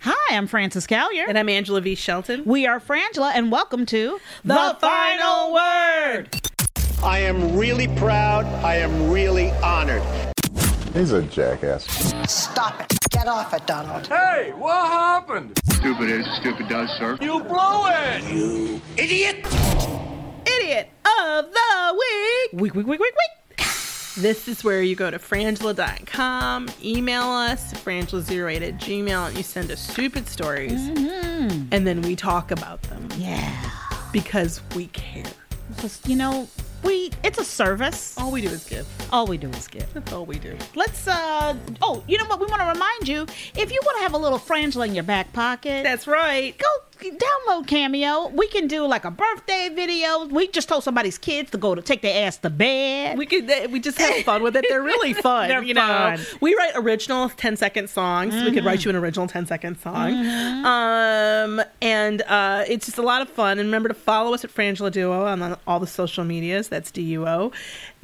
Hi, I'm Frances Callier. And I'm Angela V. Shelton. we are Frangela, and welcome to The Final Word. I am really proud. I am really honored. He's a jackass. Stop it. Get off it, Donald. Hey, what happened? Stupid is, stupid does, sir. You blew it! You idiot! Idiot of the Week. Week, week, week, week, week. This is where you go to frangela.com, email us, frangela08 at gmail, and you send us stupid stories. And then we talk about them Yeah. because we care. Just, you know, we it's a service. All we do is give. All we do is give. That's all we do. Let's uh oh, you know what? We want to remind you if you want to have a little Frangela in your back pocket, That's right. go download Cameo. We can do like a birthday video. We just told somebody's kids to go to take their ass to bed. We could we just have fun with it. They're really fun. They're you fun. Mm-hmm. we write original 10 second songs. We could write you an original 10 second song. Um, and uh, it's just a lot of fun. And remember to follow us at Frangela Duo on all the social medias. That's D U O.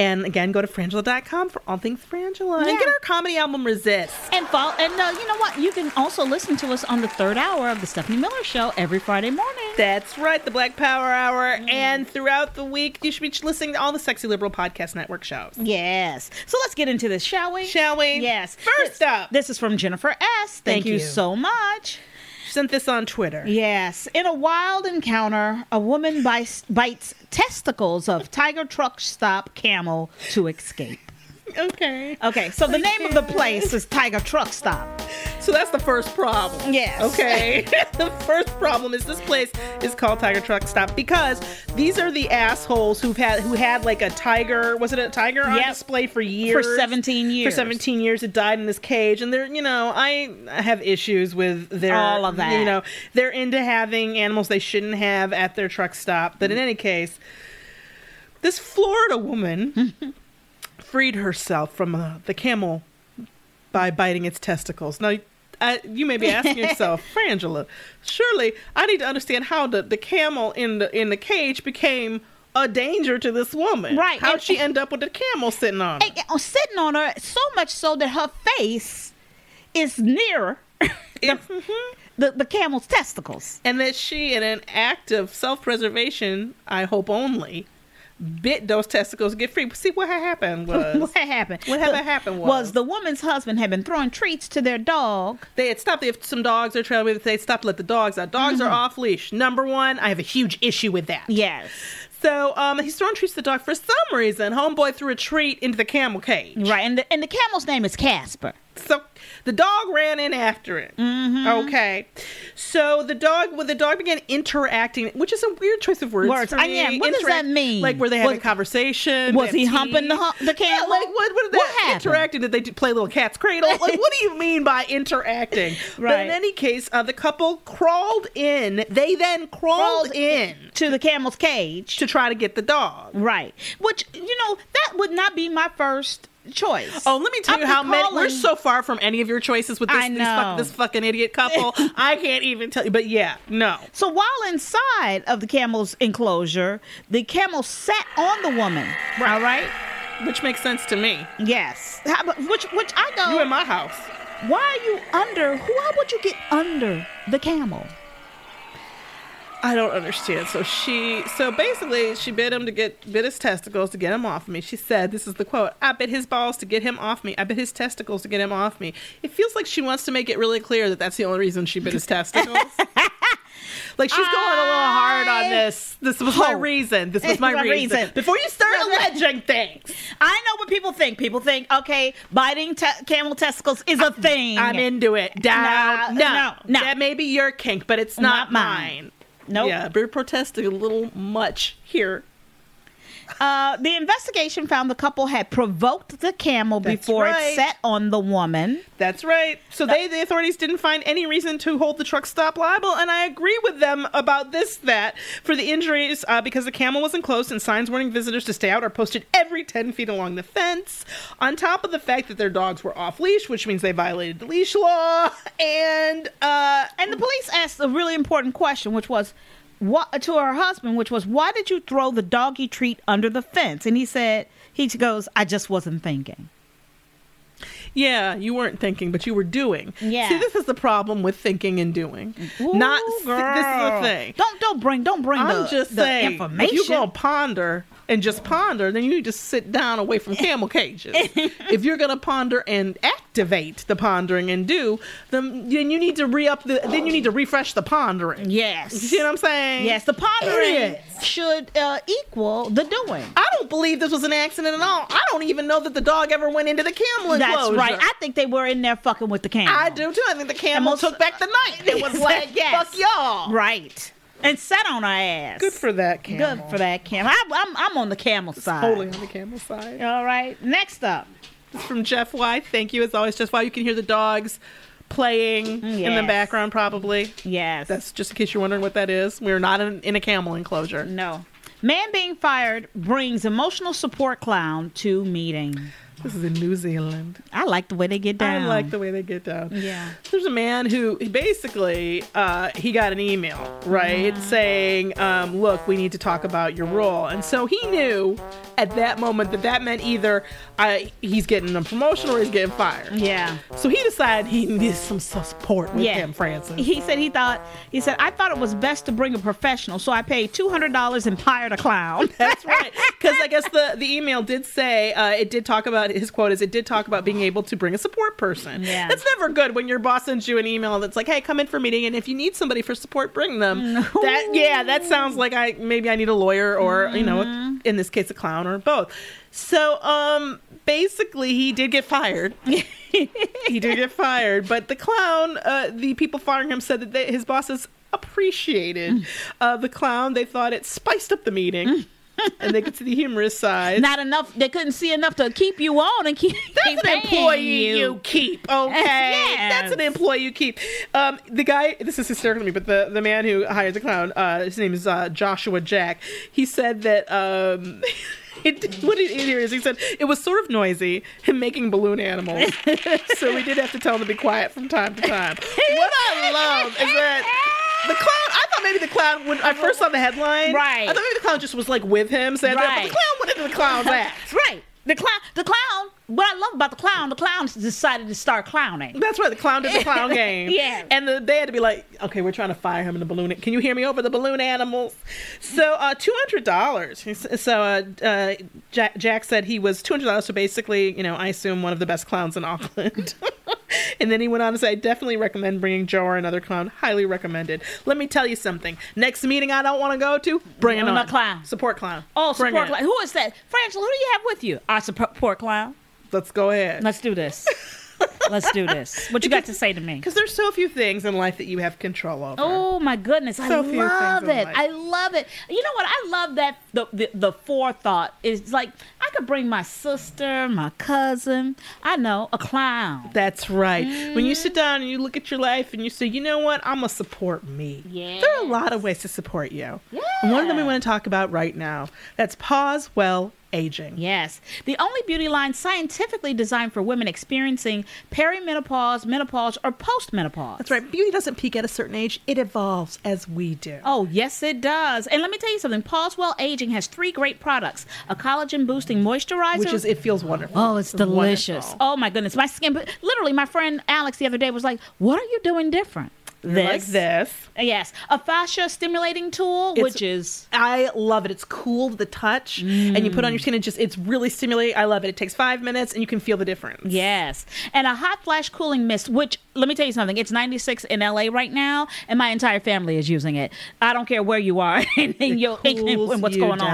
And again, go to frangela.com for all things Frangela. And get our comedy album Resist. and follow, and uh, you know what? You can also listen to us on the third hour of the Stephanie Miller Show every Friday morning. That's right, the Black Power Hour. Mm. And throughout the week, you should be listening to all the Sexy Liberal Podcast Network shows. Yes. So let's get into this, shall we? Shall we? Yes. First This- up. This is from Jennifer S. Thank, Thank you you. so much. Sent this on Twitter. Yes. In a wild encounter, a woman bites, bites testicles of Tiger Truck Stop camel to escape. Okay. Okay, so the name of the place is Tiger Truck Stop. So that's the first problem. Yes. Okay. the first problem is this place is called Tiger Truck Stop because these are the assholes who've had who had like a tiger. Was it a tiger on Yep. display for years? For 17 years. For 17 years, it died in this cage, and they're you know I have issues with their All of that. You know they're into having animals they shouldn't have at their truck stop. But in mm. any case, this Florida woman freed herself from uh, the camel by biting its testicles. Now, uh, you may be asking yourself, Frangela, surely I need to understand how the, the camel in the in the cage became a danger to this woman. Right, How'd and- she end up with the camel sitting on her? And- sitting on her so much so that her face is near the, Mhm. the, the camel's testicles. And that she, in an act of self preservation, I hope only, bit those testicles to get free. See what had happened was what happened? What had happened was was- the woman's husband had been throwing treats to their dog. they had stopped. If some dogs are trailing with. They stopped to let the dogs out. Dogs are off leash. Number one, I have a huge issue with that. Yes. So um, he's throwing treats to the dog. For some reason, homeboy threw a treat into the camel cage. Right, and the, and the camel's name is Casper. So the dog ran in after it. Mm-hmm. Okay. So the dog, well, the dog began interacting, which is a weird choice of words. Words. I- yeah, what does that mean? Like were they having Was- a conversation? was he had humping tea? the the Yeah, camel? like what? What, did What that happened? interacting? Did they play little cat's cradle? Like what do you mean by interacting? But in any case, uh, the couple crawled in. They then crawled, Crawled in to the camel's cage. to try to get the dog. right. Which, you know, that would not be my first choice. Oh, let me tell I'd you how many. We're so far from any of your choices with this, fuck, this fucking idiot couple. I can't even tell you. But yeah, no. So while inside of the camel's enclosure, the camel sat on the woman. All right. which makes sense to me. Yes. How, which which I go. You in my house. why are you under? Why would you get under the camel? I don't understand. So she, so basically, she bid him to get bit his testicles to get him off me. She said, "This is the quote: I bit his balls to get him off me. I bit his testicles to get him off me." It feels like she wants to make it really clear that that's the only reason she bit his testicles. like she's going a little hard on this. This was my oh. reason. This was my My reason. reason. Before you start alleging things, I know what people think. People think, okay, biting te- camel testicles is a thing. I'm into it. Down. No, No, no, no. That may be your kink, but it's Not not, mine. mine. Nope. Yeah, we're protesting a little much here. Uh, the investigation found the couple had provoked the camel That's before it set on the woman. That's right. So they, the authorities, didn't find any reason to hold the truck stop liable, and I agree with them about this. That for the injuries, uh, because the camel wasn't close and signs warning visitors to stay out are posted every ten feet along the fence. On top of the fact that their dogs were off leash, which means they violated the leash law, and uh, And the police asked a really important question, which was, what to her husband, which was, why did you throw the doggy treat under the fence? And he said, he goes, I just wasn't thinking. Yeah, you weren't thinking, but you were doing. Yeah. See, this is the problem with thinking and doing. Not Ooh, this is the thing. Don't don't bring don't bring I'm the, just the saying, information. if you go ponder and just ponder, then you need to sit down away from camel cages. if you're gonna ponder and activate the pondering and do, then then you need to re up the then you need to refresh the pondering. yes. You see what I'm saying? Yes, the pondering Idiots. should uh, equal the doing. I don't believe this was an accident at all. I don't even know that the dog ever went into the camel enclosure. That's right. I think they were in there fucking with the camel. I do too. I think the camel most- took back the night. It was like, Yes. fuck y'all. Right. And sat on her ass. Good for that camel. Good for that camel. I, I'm, I'm on the camel side. Totally on the camel side. All right. Next up. This is from Jeff Y. Thank you as always, Jeff Y. You can hear the dogs playing in the background probably. Yes. That's just in case you're wondering what that is. We're not in, in a camel enclosure. no. Man being fired brings emotional support clown to meeting. This is in New Zealand. I like the way they get down. I like the way they get down. Yeah. There's a man who basically uh, he got an email right saying, um, "Look, we need to talk about your role," and so he knew at that moment that that meant either uh, he's getting a promotion or he's getting fired. Yeah. So he decided he needed some support with Yeah. him, Frances. He said he thought he said I thought it was best to bring a professional, so I paid two hundred dollars and hired a clown. That's right. Because I guess the, the email did say, uh, it did talk about, his quote is, it did talk about being able to bring a support person. Yeah. That's never good when your boss sends you an email that's like, hey, come in for a meeting, and if you need somebody for support, bring them. That, yeah, that sounds like I, maybe I need a lawyer or, you know, Mm-hmm. in this case, a clown or both. So, um, basically, he did get fired. he did get fired, but the clown, uh, the people firing him said that they, his bosses appreciated Mm. uh, the clown. They thought it spiced up the meeting. And they could see the humorous side. Not enough. They couldn't see enough to keep you on and keep. That's keep an employee you. keep, okay? Yes. That's an employee you keep. Um, the guy, this is hysterical to me, but the, the man who hired the clown, uh, his name is uh, Joshua Jack. He said that. Um, It, what it, here is, he said it was sort of noisy him making balloon animals, so we did have to tell him to be quiet from time to time. What I love is that the clown. I thought maybe the clown. When I first saw the headline, Right. I thought maybe the clown just was like with him, saying that, but Right. the clown went into the clown's ass. Right. The clown. The clown. What I love about the clown, the clown decided to start clowning. That's right. The clown did the clown game. Yeah. And the, they had to be like, okay, we're trying to fire him in the balloon. Can you hear me over the balloon animals? So uh, two hundred dollars. So uh, uh, Jack, Jack said he was two hundred dollars. So basically, you know, I assume one of the best clowns in Auckland. and then he went on to say, I definitely recommend bringing Joe or another clown. Highly recommended. Let me tell you something. Next meeting I don't want to go to, bring Bring on. a clown. Support clown. Oh, Bring support clown. Who is that? Frangela, who do you have with you? Our support clown. Let's go ahead. Let's do this. Let's do this. What you got to say to me? Because there's so few things in life that you have control over. Oh my goodness, I few love things in it. life. I love it. You know what? I love that the, the the forethought is like I could bring my sister, my cousin, I know, a clown. That's right. When you sit mm-hmm. down and you look at your life and you say, you know what, I'm going to support me. There are a lot of ways to support you. And one of them we want to talk about right now. That's Pause Well aging. Yes. The only beauty line scientifically designed for women experiencing perimenopause, menopause, or postmenopause. That's right. Beauty doesn't peak at a certain age, it evolves as we do. Oh, yes, it does. And let me tell you something Pause Well Aging has three great products a collagen boosting moisturizer. Which is, it feels wonderful. Oh, it's delicious. wonderful. Oh, my goodness. My skin, but literally, my friend Alex the other day was like, What are you doing different? You're like this. Yes. A fascia stimulating tool, It's- which is. I love it. It's cool to the touch, and you put it on your skin. It just it's really stimulating. I love it. It takes five minutes, and you can feel the difference. Yes. And a hot flash cooling mist, which let me tell you something, it's 96 in LA right now, and my entire family is using it. I don't care where you are and, and, your- and what's going down.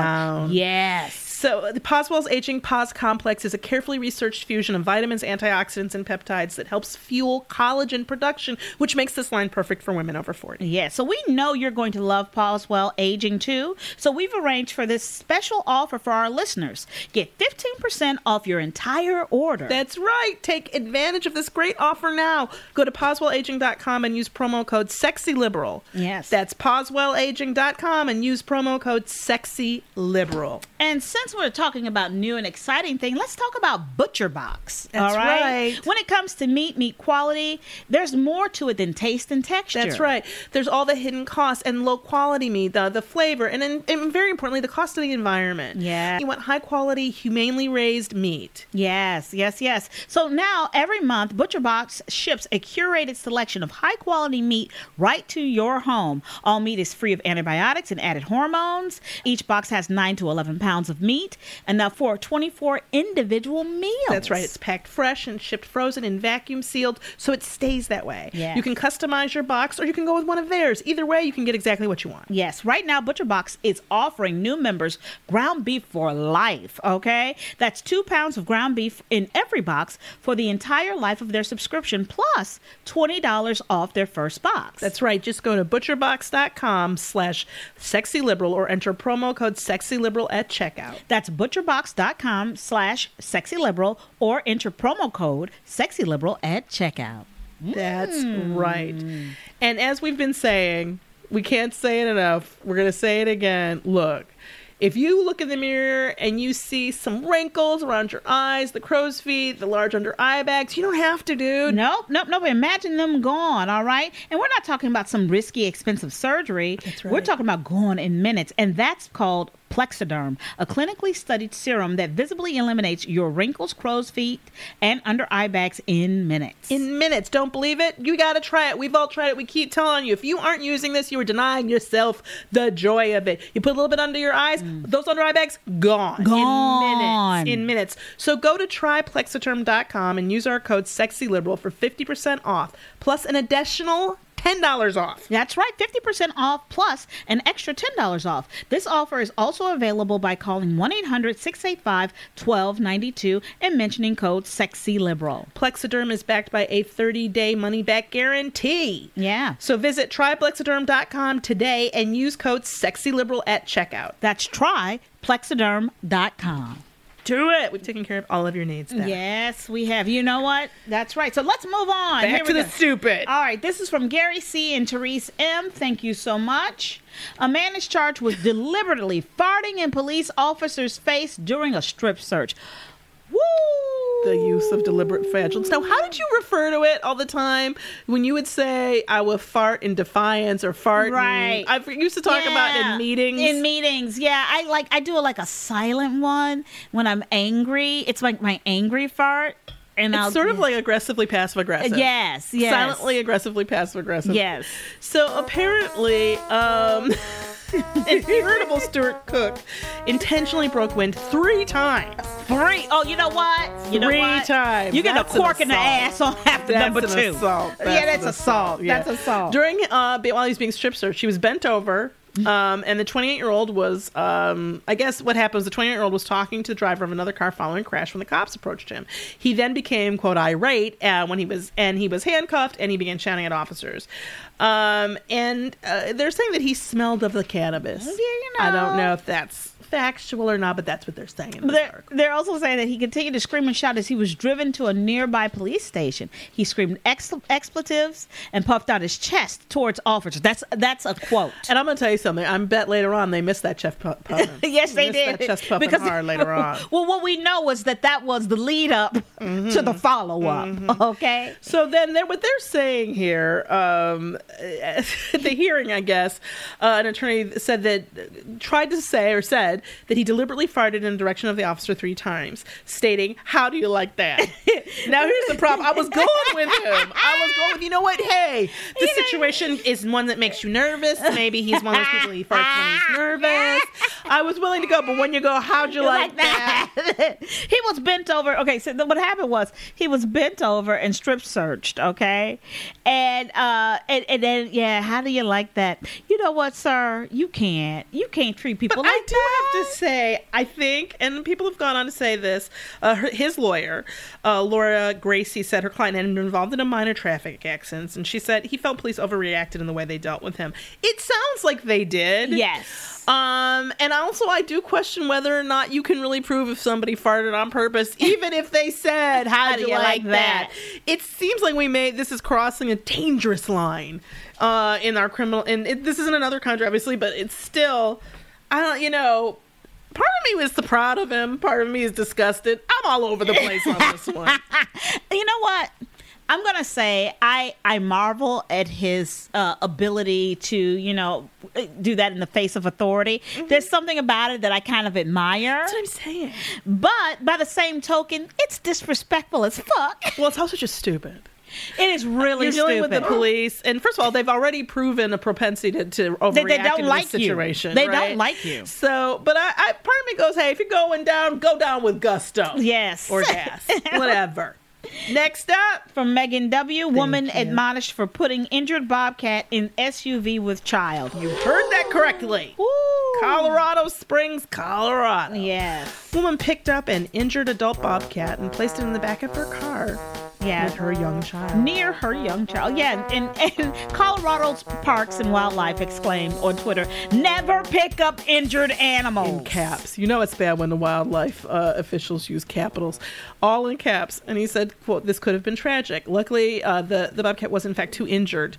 on. Yes. So the Pause Well's Aging Pause Complex is a carefully researched fusion of vitamins, antioxidants, and peptides that helps fuel collagen production, which makes this line perfect for women over 40. Yeah, so we know you're going to love Pause Well Aging too. So we've arranged for this special offer for our listeners. Get 15% off your entire order. That's right. Take advantage of this great offer now. Go to pausewellaging.com and use promo code SEXYLIBERAL. Yes. That's pausewellaging.com and use promo code SEXYLIBERAL. And since we're talking about new and exciting thing, let's talk about Butcher Box. That's all right? right. When it comes to meat, meat quality, there's more to it than taste and texture. That's right. There's all the hidden costs and low quality meat, the, the flavor, and, and, and very importantly, the cost of the environment. Yeah. You want high quality, humanely raised meat. Yes, yes, yes. So now every month, Butcher Box ships a curated selection of high quality meat right to your home. All meat is free of antibiotics and added hormones. Each box has 9 to 11 pounds of meat, enough for 24 individual meals. That's right. It's packed fresh and shipped frozen and vacuum sealed so it stays that way. Yes. You can customize your box or you can go with one of theirs. Either way, you can get exactly what you want. Yes, right now ButcherBox is offering new members ground beef for life. Okay, that's two pounds of ground beef in every box for the entire life of their subscription, plus plus twenty dollars off their first box. That's right. Just go to butcherbox.com slash sexyliberal or enter promo code sexyliberal at checkout. That's butcherbox.com slash sexyliberal or enter promo code sexyliberal at checkout. That's hmm. right. And as we've been saying, we can't say it enough. We're going to say it again. Look, if you look in the mirror and you see some wrinkles around your eyes, the crow's feet, the large under eye bags, you don't have to, dude. Nope, nope, nope. Imagine them gone, all right? And we're not talking about some risky, expensive surgery. That's We're talking about gone in minutes, and that's called Plexiderm, a clinically studied serum that visibly eliminates your wrinkles, crow's feet, and under eye bags in minutes. In minutes. Don't believe it? You got to try it. We've all tried it. We keep telling you. If you aren't using this, you are denying yourself the joy of it. You put a little bit under your eyes, mm. those under eye bags, gone. Gone. In minutes. In minutes. So go to tryplexiderm.com and use our code SEXYLIBERAL for 50% off, plus an additional $10 off. That's right, 50% off plus an extra $10 off. This offer is also available by calling 1 800 685 1292 and mentioning code SEXYLIBERAL. Plexiderm is backed by a 30-day money-back guarantee. Yeah. So visit tryplexiderm.com today and use code SEXYLIBERAL at checkout. That's tryplexiderm.com. Do it. We've taken care of all of your needs now. Yes, we have. You know what? That's right. So let's move on. Back Here to the go. stupid. All right, this is from Gary C. and Therese M. Thank you so much. A man is charged with deliberately farting in police officer's face during a strip search. The use of deliberate flatulence. Now, how did you refer to it all the time when you would say I will fart in defiance or fart? Right. I used to talk about Yeah. in meetings. In meetings, yeah. I like I do like a silent one when I'm angry. It's like my angry fart, and I'll it's sort of like aggressively passive aggressive. yes, yes, Silently aggressively passive aggressive. yes. So apparently, um, irritable Stuart Cook intentionally broke wind three times. Three. Oh, you know what? You know Three what? times. You get That's a cork in the ass on after That's number two. assault. yeah, that's an assault. yeah. That's assault. During uh, while he was being strip searched, she was bent over. Um, and the 28 year old was, um, I guess what happens, the 28 year old was talking to the driver of another car following a crash when the cops approached him. He then became, quote, irate uh, when he was, and he was handcuffed and he began shouting at officers. Um, and uh, they're saying that he smelled of the cannabis. You I don't know. know if that's factual or not, but that's what they're saying. They're, they're also saying that he continued to scream and shout as he was driven to a nearby police station. He screamed ex- expletives and puffed out his chest towards officers. That's that's a quote. And I'm gonna tell you something. I bet later on they missed that chest pu- puffing. yes, they did. That chest puffing hard later on. well, what we know was that that was the lead up to Mm-hmm. the follow up. Okay. So then, they're, what they're saying here, um, at the hearing, I guess, uh, an attorney said that tried to say or said that he deliberately farted in the direction of the officer three times, stating, "How do you like that?" now here's the problem. I was going with him. I was going with, you know what? Hey, the situation is one that makes you nervous. Maybe he's one of those people he farts when he's nervous. I was willing to go, but when you go, how'd you like, that? he was bent over. Okay, so what happened was he was bent over and strip searched. Okay, and uh, and, and then yeah, how do you like that? You know what, sir? You can't. You can't treat people But like I do that. To say, I think, and people have gone on to say this. Uh, her, his lawyer, uh, Laura Gracie, said her client had been involved in a minor traffic accident, and she said he felt police overreacted in the way they dealt with him. It sounds like they did. Yes. Um, and also I do question whether or not you can really prove if somebody farted on purpose, even if they said, "How do you like that?" It seems like we made this is crossing a dangerous line uh, in our criminal. And it, this isn't another country, obviously, but it's still, I don't, you know. Part of me was proud of him. Part of me is disgusted. I'm all over the place on this one. you know what? I'm gonna say I I marvel at his uh, ability to you know do that in the face of authority. There's something about it that I kind of admire. That's what I'm saying. But by the same token, it's disrespectful as fuck. Well, it's also just stupid. It is really You're dealing stupid. with the police, and first of all, they've already proven a propensity to, to overreact They- they don't in like this you. situation. They don't like you. So, but I, I, part of me goes, hey, if you're going down, go down with gusto. Yes. or gas, whatever. Next up, From Megan W. Woman you. admonished for putting injured bobcat in SUV with child. you heard that correctly. Woo. Colorado Springs, Colorado. Yes. Woman picked up an injured adult bobcat and placed it in the back of her car Yeah. with her young child. near her young child. Yeah, and, and Colorado's Parks and Wildlife exclaimed on Twitter, "Never pick up injured animals." in caps. You know it's bad when the wildlife uh, officials use capitals, all in caps. And he said, "quote This could have been tragic. Luckily, uh, the the bobcat was in fact too injured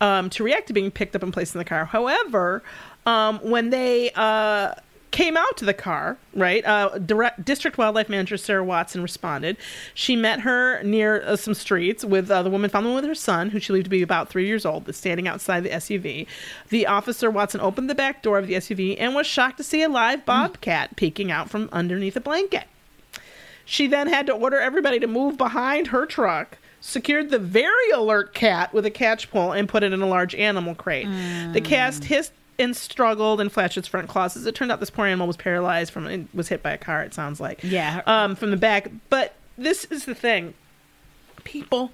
um, to react to being picked up and placed in the car. However, um, when they uh, came out to the car, right, uh, direct, District Wildlife Manager Sarah Watson responded. She met her near uh, some streets with uh, the woman found with her son, who she believed to be about three years old, that's standing outside the SUV. The officer Watson opened the back door of the SUV and was shocked to see a live bobcat peeking out from underneath a blanket. She then had to order everybody to move behind her truck, secured the very alert cat with a catch pole, and put it in a large animal crate. The cat hissed and struggled and flashed its front claws. As it turned out, this poor animal was paralyzed from it was hit by a car. It sounds like Yeah. um, from the back. But this is the thing, people.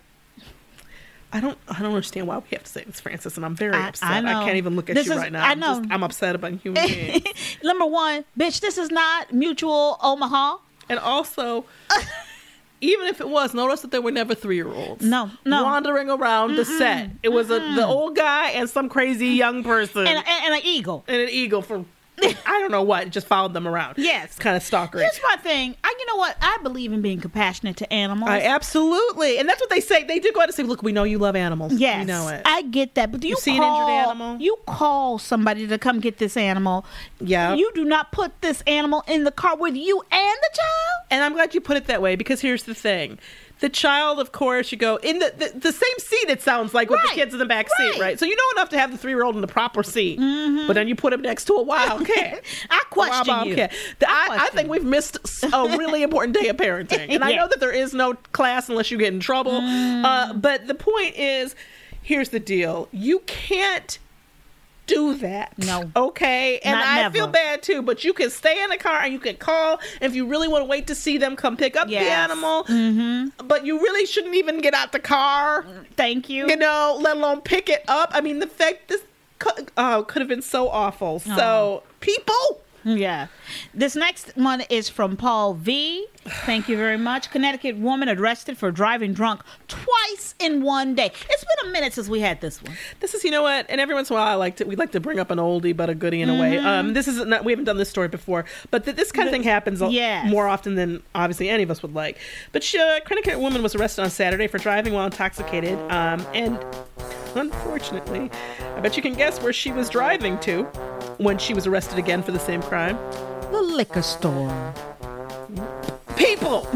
I don't. I don't understand why we have to say this, Frances, and I'm very I- upset. I I, can't even look at This you is- right now. I I'm just- know. I'm upset about human beings. Number one, bitch, this is not Mutual Omaha. And also, even if it was, notice that there were never three year olds. No, no. Wandering around the set. It was a, the old guy and some crazy young person And, and, and, and an eagle. And an eagle for I don't know what, just followed them around. Yes. It's kind of stalker. Here's my thing. I, you know what? I believe in being compassionate to animals. I absolutely. And that's what they say. They do go out and say, look, we know you love animals. Yes, We know it. I get that, but do you, see an injured animal? You call somebody to come get this animal. Yeah. You do not put this animal in the car with you and the child. and I'm glad you put it that way because here's the thing. The child, of course, you go in the, the, the same seat, it sounds like, with Right. the kids in the back Right. seat, right? So you know enough to have the three year old in the proper seat, but then you put him next to a wildcat. I question wild you. The- I I, I think you. we've missed a really important day of parenting. And I know that there is no class unless you get in trouble. Uh, but the point is here's the deal you can't do that. No. Okay. And I never. feel bad too, but you can stay in the car and you can call if you really want to wait to see them come pick up the animal. Mm-hmm. But you really shouldn't even get out the car, Thank you. you know, let alone pick it up. I mean, the fact this could, oh, could have been so awful. So, people. Yeah. This next one is from Paul V. Thank you very much. Connecticut woman arrested for driving drunk twice in one day. It's been a minute since we had this one. This is, you know what, and every once in a while, I like to we like to bring up an oldie but a goodie in a way. Mm-hmm. Um, this is not we haven't done this story before, but th- this kind of thing happens a- Yes. more often than obviously any of us would like. But she, uh, Connecticut woman was arrested on Saturday for driving while intoxicated, um, and unfortunately, I bet you can guess where she was driving to when she was arrested again for the same crime. The liquor store. People.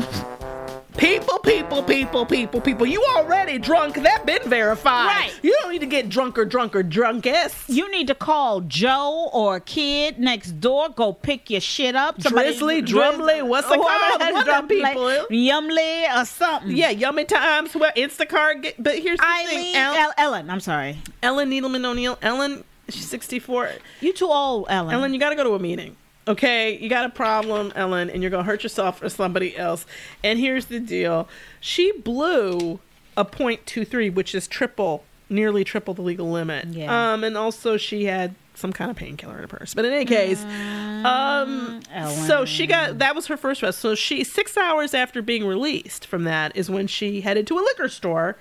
People, people, people, people, people. You already drunk. That been verified. Right. You don't need to get drunker, drunker, drunkest. You need to call Joe or a kid next door. Go pick your shit up. Drizzly, Drumly, what's it What called? What them people? like Yumly or something. Yeah, yummy times. Well, Instacart. Get, but here's the Eileen, thing. El- El- Ellen. I'm sorry. Ellen Needleman O'Neill. Ellen, she's 64. You too old, Ellen. Ellen, you got to go to a meeting. Okay, you got a problem, Ellen, and you're gonna hurt yourself or somebody else. And here's the deal: she blew a .23, which is triple, nearly triple the legal limit. Yeah. Um, and also she had some kind of painkiller in her purse. But in any case, um, Ellen. so she got that was her first arrest. So she six hours after being released from that is when she headed to a liquor store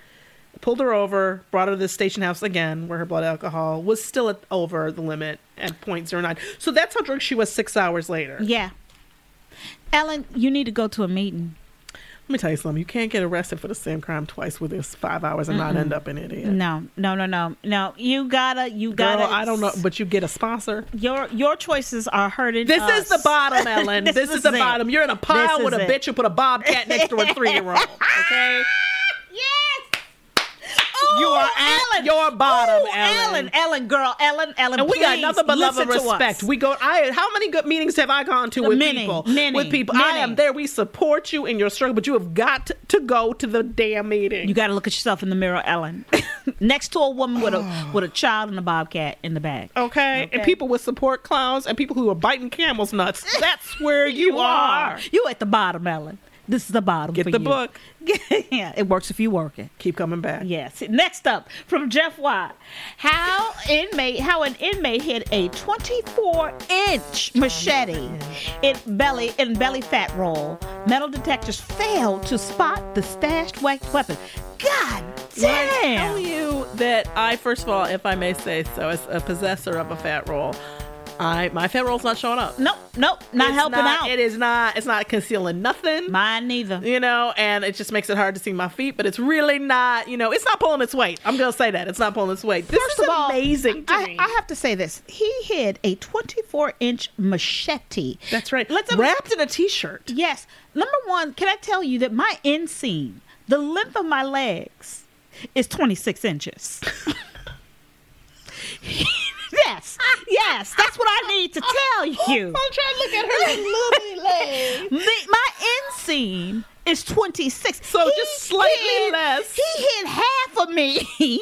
pulled her over, brought her to the station house again, where her blood alcohol was still at over the limit at 0.09. So that's how drunk she was six hours later. yeah. Ellen, you need to go to a meeting. Let me tell you something. You can't get arrested for the same crime twice within five hours and not end up an idiot. No, no, no, no, no. You gotta, you Girl, gotta. I don't know, but you get a sponsor. Your your choices are hurting. This us. is the bottom, Ellen. this, is, the it. bottom. You're in a pile This with a it. bitch who put a bobcat next to a three year old. Okay? Yes. You are at your bottom, Ellen. Ellen, Ellen, girl, Ellen, Ellen. And we got nothing but love and respect. We go. I how many good meetings have I gone to with Many, people? many, with people. I am there. We support you in your struggle, but you have got to go to the damn meeting. You got to look at yourself in the mirror, Ellen. Next to a woman with a with a child and a bobcat in the back. okay? and people with support clowns and people who are biting camels nuts. That's where you, are. You at the bottom, Ellen. This is the bottom. Get the you. book. yeah, it works if you work it. Keep coming back. Yes. Next up from Jeff Watt, how inmate how an inmate hit a 24 inch machete in belly in belly fat roll. Metal detectors failed to spot the stashed we- weapon. God When I tell you that I, first of all, if I may say so, as a possessor of a fat roll, I my roll's not showing up. Nope, nope, not It's helping not- out. It is not. It's not concealing nothing. Mine neither. you know, and it just makes it hard to see my feet. But it's really not, you know, it's not pulling its weight. I'm gonna say that it's not pulling its weight. This First is all, amazing to I, me. I have to say this. He hid a 24 inch machete. That's right. Let's wrapped in a t-shirt. Yes. Number one, can I tell you that my inseam, the length of my legs, is 26 inches. yes. Yes. That's what I need to tell you. I'm trying to look at her little leg. The- my inseam is 26. So just slightly hid- less. He hit half of me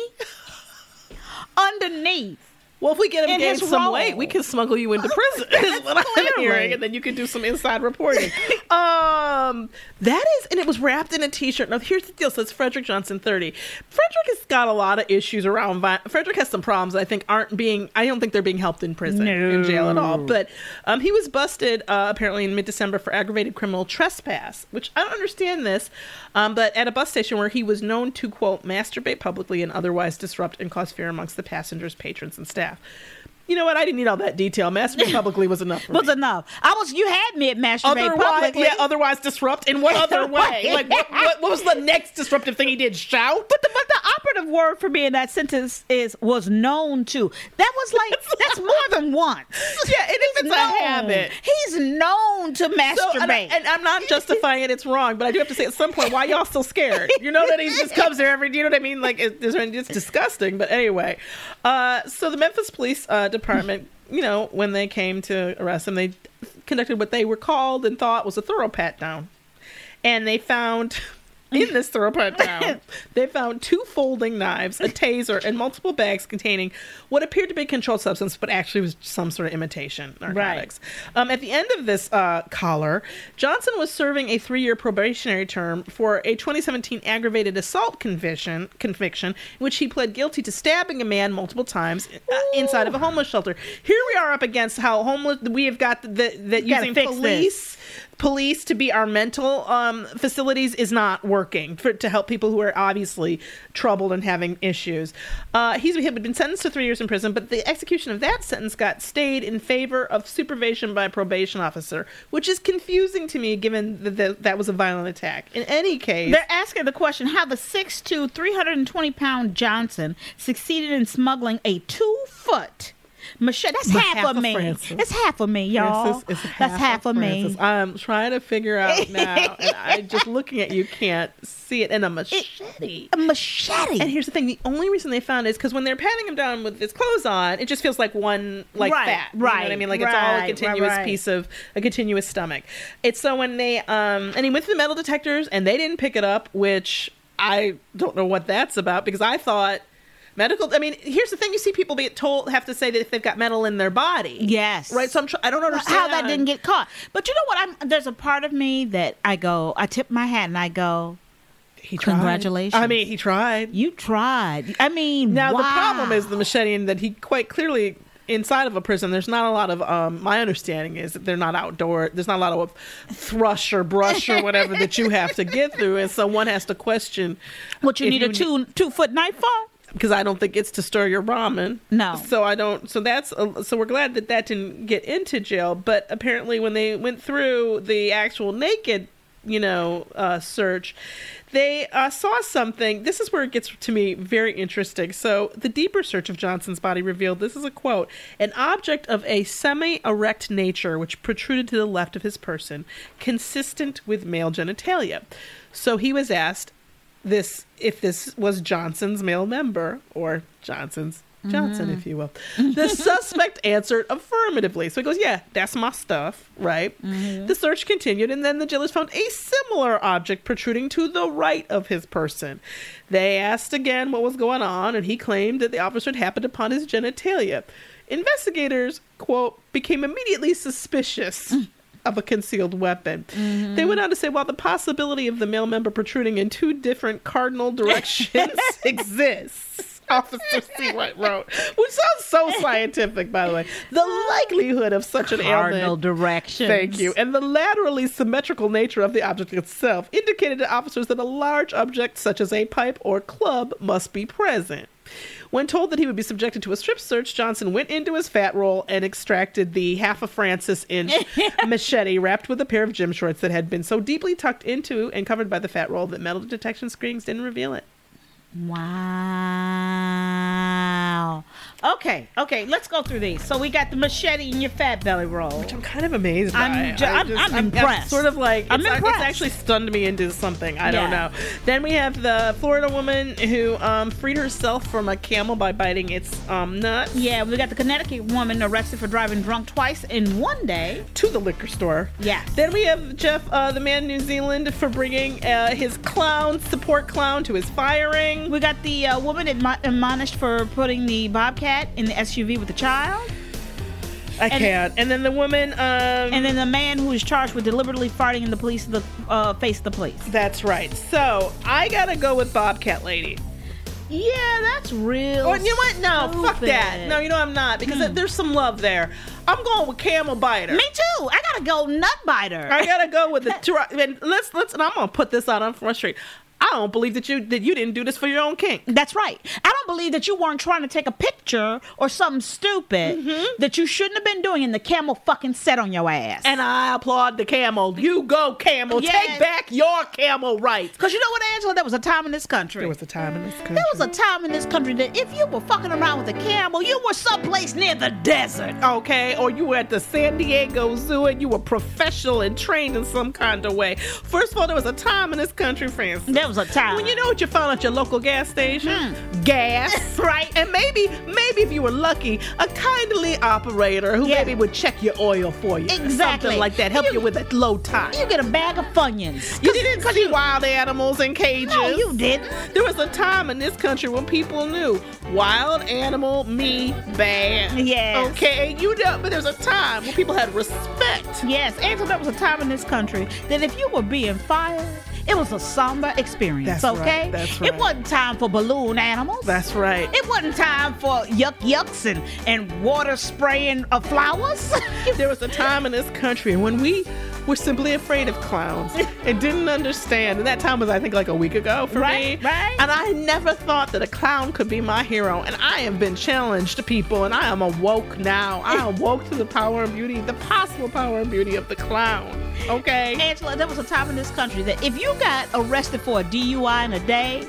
underneath. Well, if we get him In gain some role. weight, we can smuggle you into prison. is what I'm hearing, and then you can do some inside reporting. um, that is, and it was wrapped in a T-shirt. Now, here's the deal. So it's Frederick Johnson, 30. Frederick has got a lot of issues around. Vi- Frederick has some problems. I think aren't being. I don't think they're being helped in prison, no. in jail at all. But um, he was busted uh, apparently in mid-December for aggravated criminal trespass, which I don't understand this. Um, but at a bus station where he was known to quote masturbate publicly and otherwise disrupt and cause fear amongst the passengers, patrons, and staff yeah you know what? I didn't need all that detail. Masturbate publicly was enough. For Was me. enough. I was. You had me at masturbate Otherwise, publicly. yeah, otherwise disrupt in what other way? Like, what, what, what was the next disruptive thing he did? Shout? But the, but the operative word for me in that sentence is was known to. That was like that's more than once. Yeah, and if it's a habit. He's known to masturbate. So, and, I, and I'm not justifying it; it's wrong. But I do have to say, at some point, why y'all still scared? You know that he just comes there every. You know what I mean? Like, it, it's, it's disgusting. But anyway, uh, so the Memphis Police uh, Department, you know, when they came to arrest him, they conducted what they were called and thought was a thorough pat down, and they found. In this pat down, they found two folding knives, a taser, and multiple bags containing what appeared to be a controlled substance, but actually was some sort of imitation narcotics. Um, at the end of this uh, collar, Johnson was serving a three-year probationary term for a 2017 aggravated assault conviction, conviction, in which he pled guilty to stabbing a man multiple times uh, inside of a homeless shelter. Here we are up against how homeless we have got the, that using police police to be our mental um, facilities is not working for, to help people who are obviously troubled and having issues. Uh, he's had been sentenced to three years in prison, but the execution of that sentence got stayed in favor of supervision by a probation officer, which is confusing to me given that that, that was a violent attack. In any case, They're asking the question how the 6'2, 320 pound Johnson succeeded in smuggling a two foot machete. That's half, half of of me. Frances. It's half of me, y'all. Frances is That's half of me. I'm trying to figure out now, and I just looking at you can't see it. And a machete. A machete. And here's the thing: the only reason they found it is because when they're patting him down with his clothes on, it just feels like one like Right, fat. You know what I mean? Like it's all a continuous right, right. piece of a continuous stomach. It's so when they um and he went through the metal detectors and they didn't pick it up, which I don't know what that's about because I thought. Medical. I mean, here's the thing: you see people be told have to say that if they've got metal in their body, Yes. right. So I'm. Tr- I don't understand how that didn't get caught. But you know what? I'm there's a part of me that I go, I tip my hat and I go, He tried. Congratulations. I mean, he tried. you tried. I mean, Now the problem is the machete, and that he quite clearly inside of a prison. There's not a lot of. Um, my understanding is that they're not outdoor. There's not a lot of thrush or brush or whatever that you have to get through, and so one has to question what you need a two two foot knife for. Because I don't think it's to stir your ramen. No. So I don't. So that's uh, so we're glad that that didn't get into jail. But apparently, when they went through the actual naked, you know, uh, search, they uh, saw something. This is where it gets to me very interesting. So the deeper search of Johnson's body revealed this is a quote: an object of a semi-erect nature which protruded to the left of his person, consistent with male genitalia. So he was asked this if this was Johnson's male member or Johnson's Johnson, if mm-hmm. you will. The suspect answered affirmatively. So he goes, Yeah, that's my stuff, right? Mm-hmm. The search continued, and then the jailers found a similar object protruding to the right of his person. They asked again what was going on, and he claimed that the officer had happened upon his genitalia. Investigators, quote, became immediately suspicious mm. Of a concealed weapon. Mm-hmm. They went on to say while the possibility of the male member protruding in two different cardinal directions exists. Officer Seawright wrote, which sounds so scientific, by the way. The likelihood of such an Cardinal ailment directions. Thank you. And the laterally symmetrical nature of the object itself indicated to officers that a large object, such as a pipe or club, must be present. When told that he would be subjected to a strip search, Johnson went into his fat roll and extracted the half a Frances inch machete wrapped with a pair of gym shorts that had been so deeply tucked into and covered by the fat roll that metal detection screens didn't reveal it. Wow. Okay, okay, let's go through these. So we got the machete in your fat belly roll. Which I'm kind of amazed by. I'm ju- I I'm- I'm impressed. sort of like I'm it's, it's impressed. actually stunned me into something. I don't know. Then we have the Florida woman who um, freed herself from a camel by biting its um, nuts Yeah, we got the Connecticut woman arrested for driving drunk twice in one day. to the liquor store. Yeah. Then we have Jeff, uh, the man in New Zealand, for bringing uh, his clown support clown to his firing. We got the uh, woman admo- admonished for putting the bobcat in the SUV with the child. I And- can't. And then the woman. Um, And then the man who is charged with deliberately farting in the police the uh, face of the police. that's right. So I gotta go with Bobcat Lady. Yeah, that's real. Oh, you know what? No, fuck that. No, you know I'm not because there's some love there. I'm going with Camel Biter. Me too. I gotta go nut biter. I gotta go with the. And let's let's. And I'm gonna put this out on Front Street. I don't believe that you that you didn't do this for your own kink. That's right. I don't believe that you weren't trying to take a picture or something stupid mm-hmm. that you shouldn't have been doing, and the camel fucking set on your ass. And I applaud the camel. You go, camel. Yes. Take back your camel rights. Because you know what, Angela? There was a time in this country. There was a time in this country. There was a time in this country that if you were fucking around with a camel, you were someplace near the desert. okay, or you were at the San Diego Zoo and you were professional and trained in some kind of way. First of all, there was a time in this country, Frances. There was a time. When you know what you found at your local gas station? Hmm. Gas. right? And maybe, maybe if you were lucky, a kindly operator who Yeah. maybe would check your oil for you. Exactly. Something like that. Help you, You- with a low tide. You get a bag of Funyuns. You didn't see wild animals in cages. No, you didn't. There was a time in this country when people knew wild animal, me, bad. Yes. Okay, you know, but there was a time when people had respect. Yes, Angela, there was a time in this country that if you were being fired, it was a somber experience, That's right, okay? that's It wasn't time for balloon animals. That's right. it wasn't time for yuck yucks and, and water spraying of flowers. there was a time in this country when we were simply afraid of clowns and didn't understand. And that time was, I think, like a week ago for Right, me. right. And I never thought that a clown could be my hero. And I have been challenged to people, and I am awoke now. I awoke to the power and beauty, the possible power and beauty of the clown. Okay? Angela, there was a time in this country that if you got arrested for a DUI in a day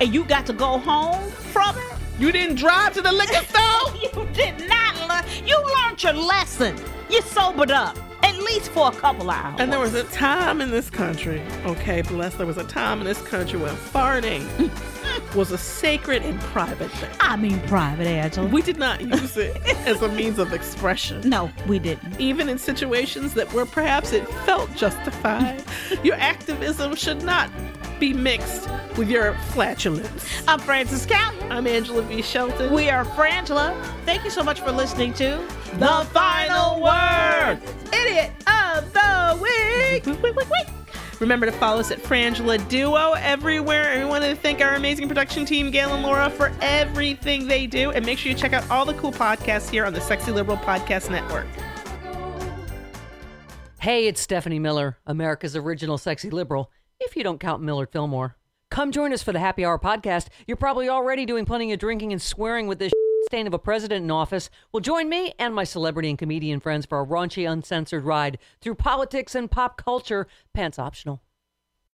and you got to go home from it, You didn't drive to the liquor store? you did not learn. You learned your lesson. You sobered up at least for a couple hours. And there was a time in this country, okay, bless, there was a time in this country when farting was a sacred and private thing. I mean, private, Angela. We did not use it as a means of expression. no, we didn't. Even in situations that where perhaps it felt justified, your activism should not be mixed with your flatulence. I'm Frances Callier. I'm Angela V. Shelton. We are Frangela. Thank you so much for listening to The Final Word, Idiot of the Week. Week, week, week, week. Remember to follow us at Frangela Duo everywhere. And we want to thank our amazing production team, Gail and Laura, for everything they do. And make sure you check out all the cool podcasts here on the Sexy Liberal Podcast Network. Hey, it's Stephanie Miller, America's original sexy liberal, if you don't count Millard Fillmore. Come join us for the Happy Hour podcast. You're probably already doing plenty of drinking and swearing with this stain of a president in office. will join me and my celebrity and comedian friends for a raunchy, uncensored ride through politics and pop culture, pants optional.